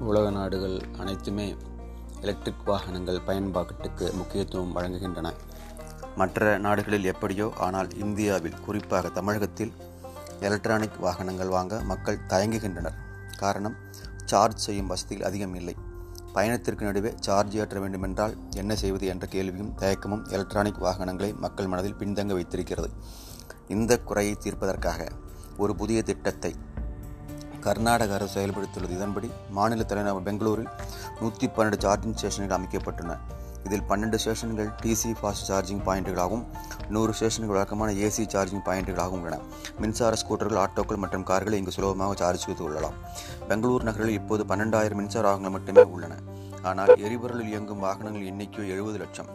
உலக நாடுகள் அனைத்துமே எலக்ட்ரிக் வாகனங்கள் பயன்பாட்டுக்கு முக்கியத்துவம் வழங்குகின்றன. மற்ற நாடுகளில் எப்படியோ ஆனால் இந்தியாவில் குறிப்பாக தமிழகத்தில் எலக்ட்ரானிக் வாகனங்கள் வாங்க மக்கள் தயங்குகின்றனர். காரணம் சார்ஜ் செய்யும் வசதிகள் அதிகம் இல்லை. பயணத்திற்கு நடுவே சார்ஜ் ஏற்ற வேண்டுமென்றால் என்ன செய்வது என்ற கேள்வியும் தயக்கமும் எலக்ட்ரானிக் வாகனங்களை மக்கள் மனதில் பின்தங்க வைத்திருக்கிறது. இந்த குறையை தீர்ப்பதற்காக ஒரு புதிய திட்டத்தை கர்நாடக அரசு செயல்படுத்தியுள்ளது. இதன்படி மாநில தலைநகர் பெங்களூரில் நூற்றி பன்னெண்டு சார்ஜிங் ஸ்டேஷன்கள் அமைக்கப்பட்டுள்ளன. இதில் பன்னெண்டு ஸ்டேஷன்கள் டிசி ஃபாஸ்ட் சார்ஜிங் பாயிண்ட்டுகளாகவும் நூறு ஸ்டேஷன்கள் வழக்கமான ஏசி சார்ஜிங் பாயிண்ட்டுகளாகவும் உள்ளன. மின்சார ஸ்கூட்டர்கள் ஆட்டோக்கள் மற்றும் கார்களை இங்கு சுலபமாக சார்ஜ் செய்து கொள்ளலாம். பெங்களூர் நகரில் இப்போது பன்னெண்டாயிரம் மின்சார வாகனங்கள் மட்டுமே உள்ளன. ஆனால் எரிபொருளில் இயங்கும் வாகனங்கள் எண்ணிக்கை எழுபது லட்சம்.